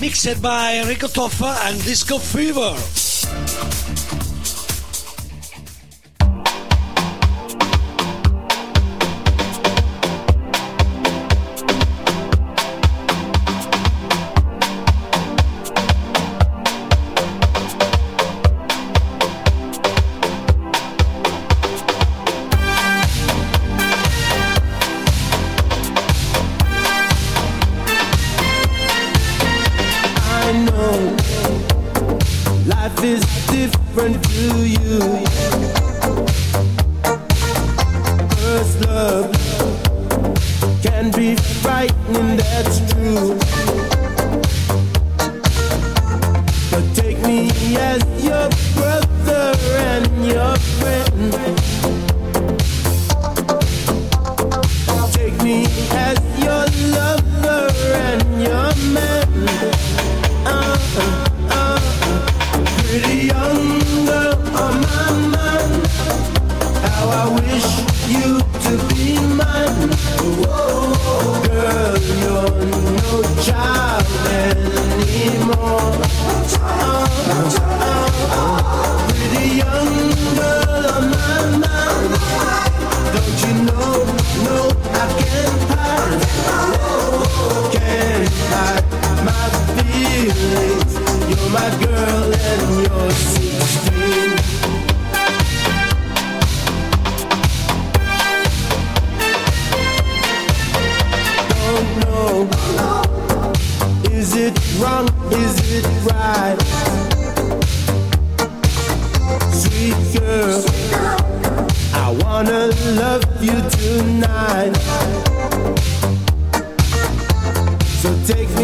mixed by Enrico Toffa and Disco Fever.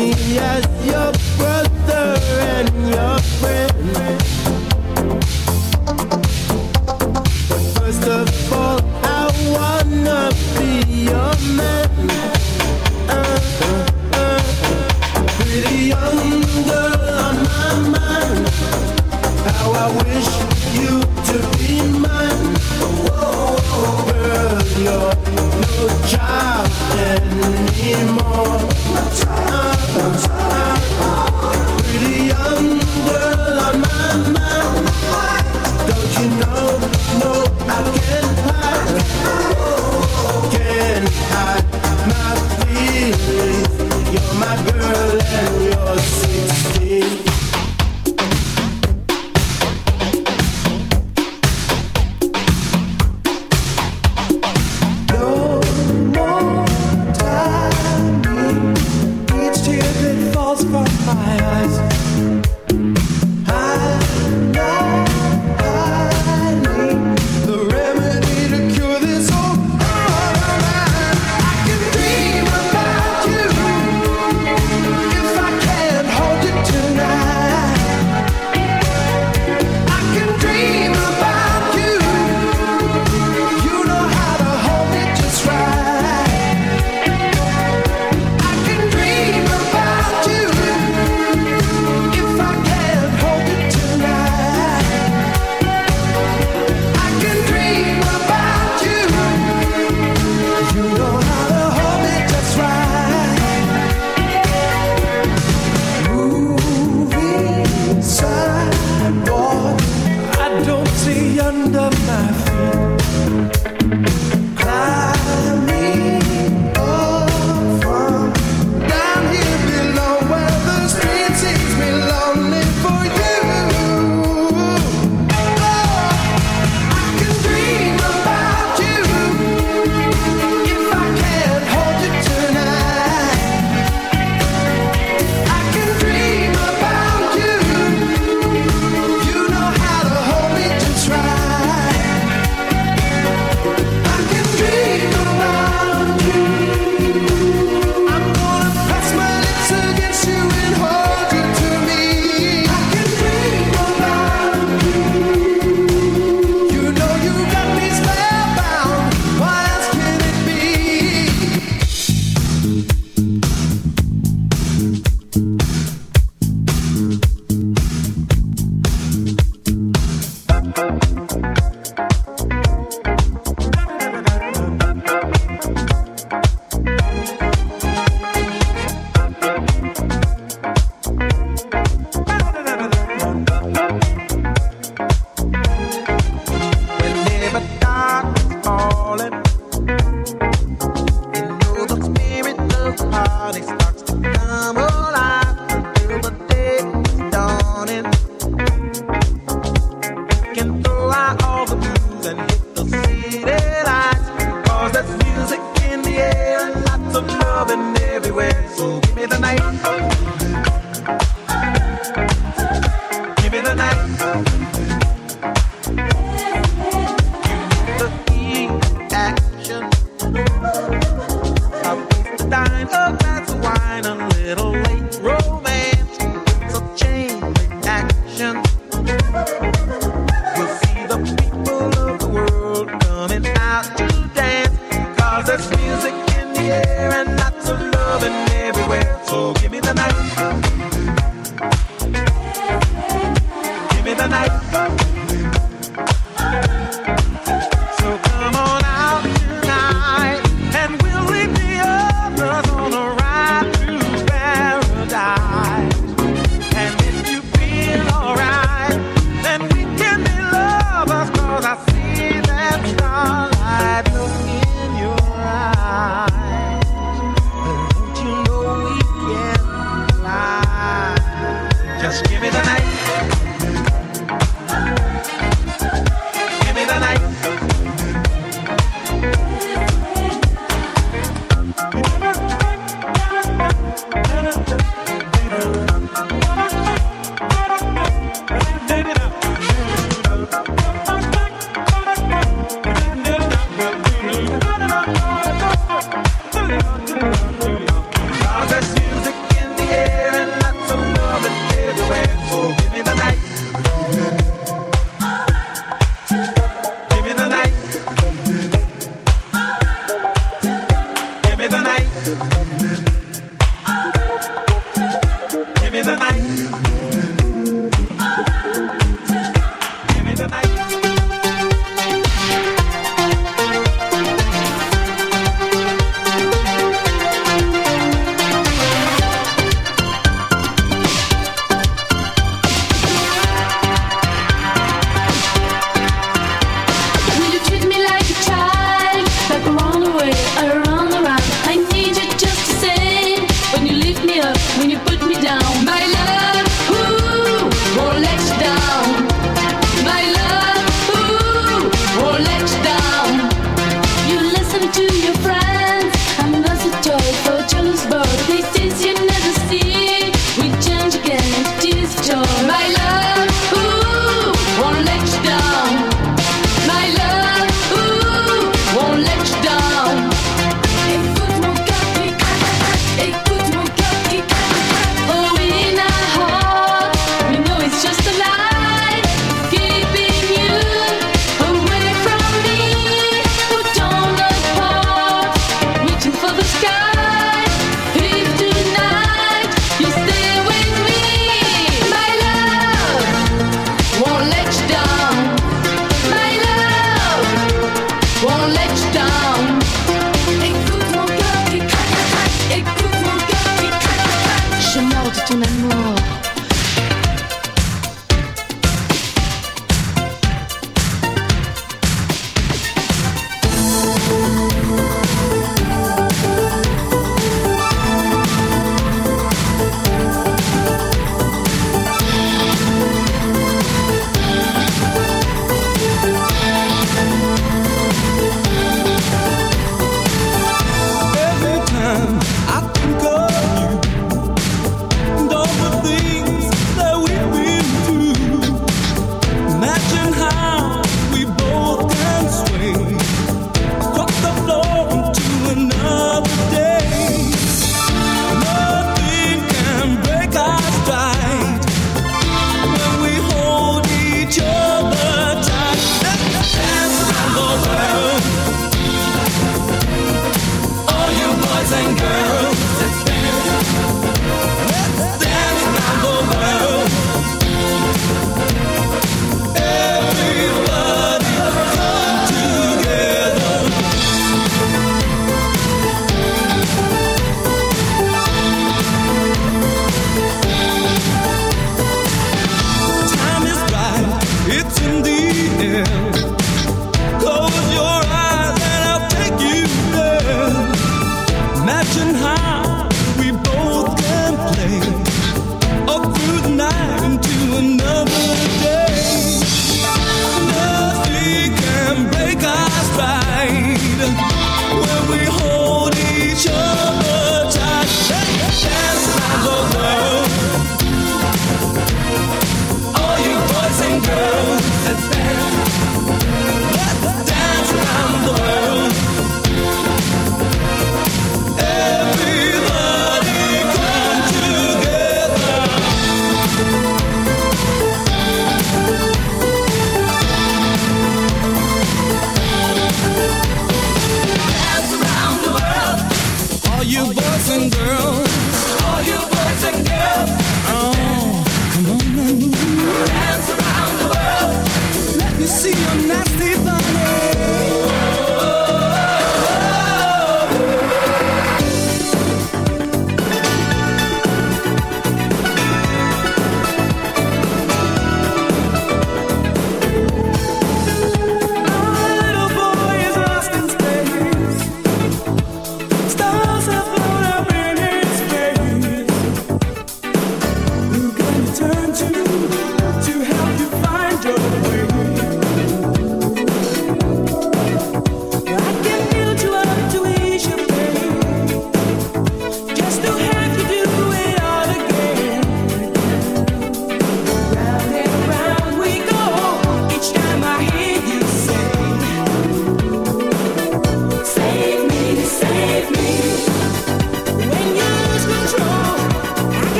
as your brother and your friend. falls from my eyes.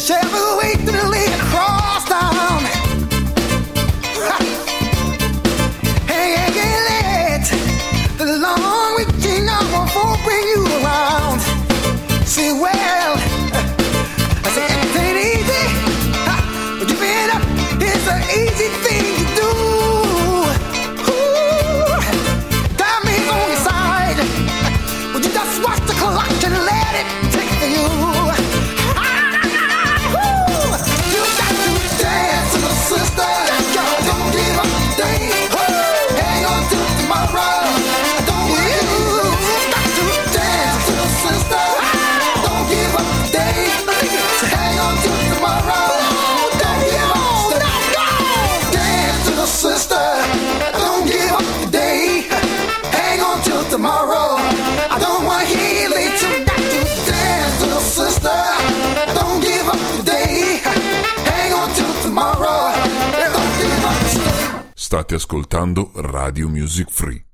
The sheriff was weak to the lead across town. hey, hey, hey, let the long reaching arm of hope bring you around. See, well, I said, it ain't easy, but you been up, it's an easy State ascoltando Radio Music Free.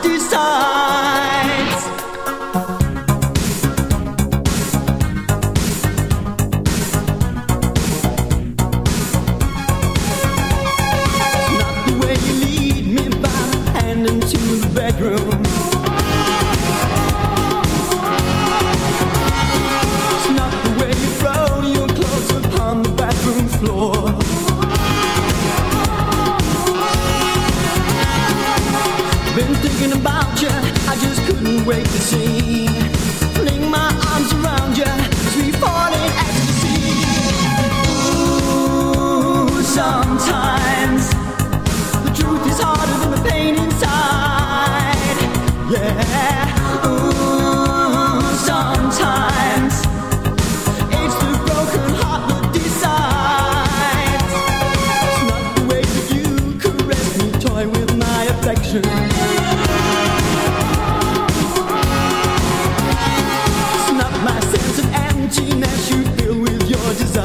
do ça.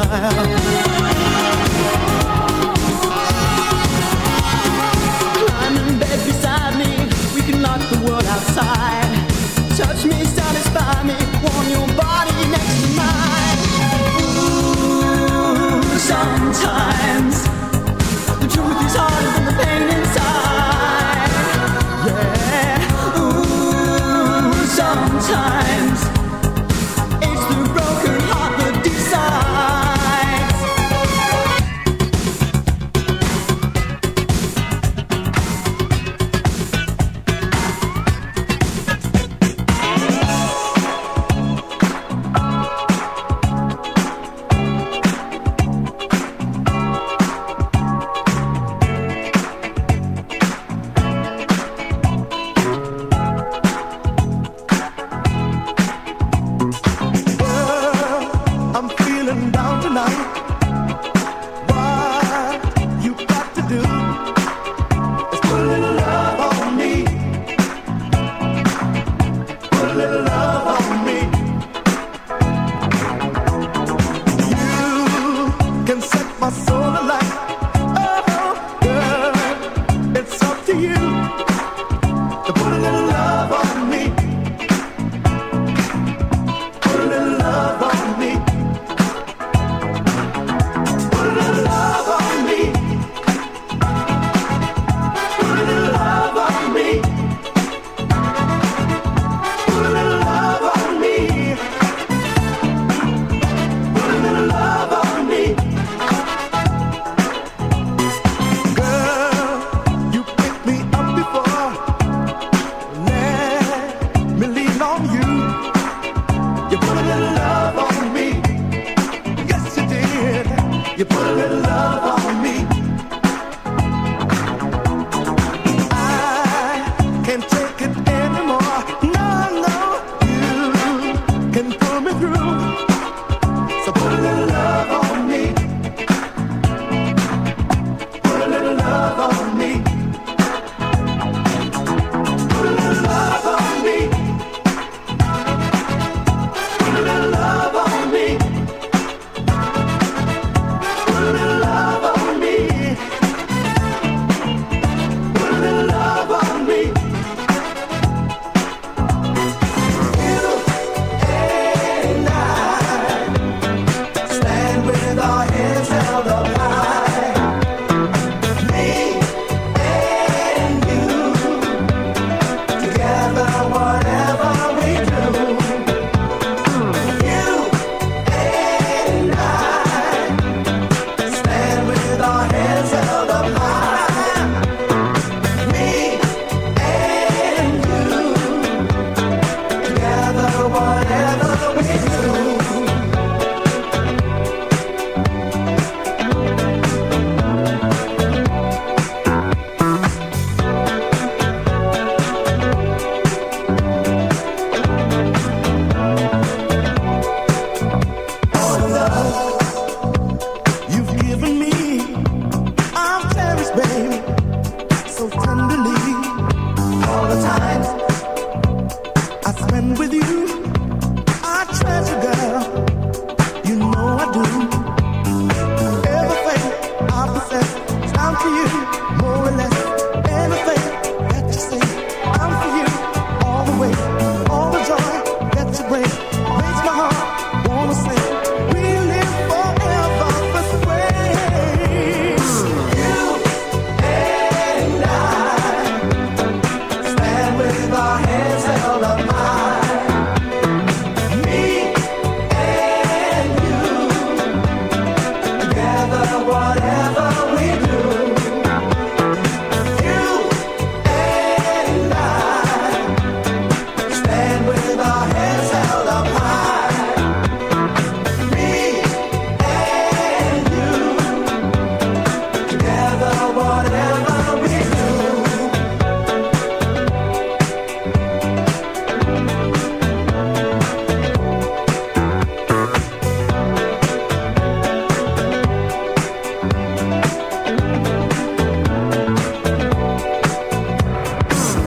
smile.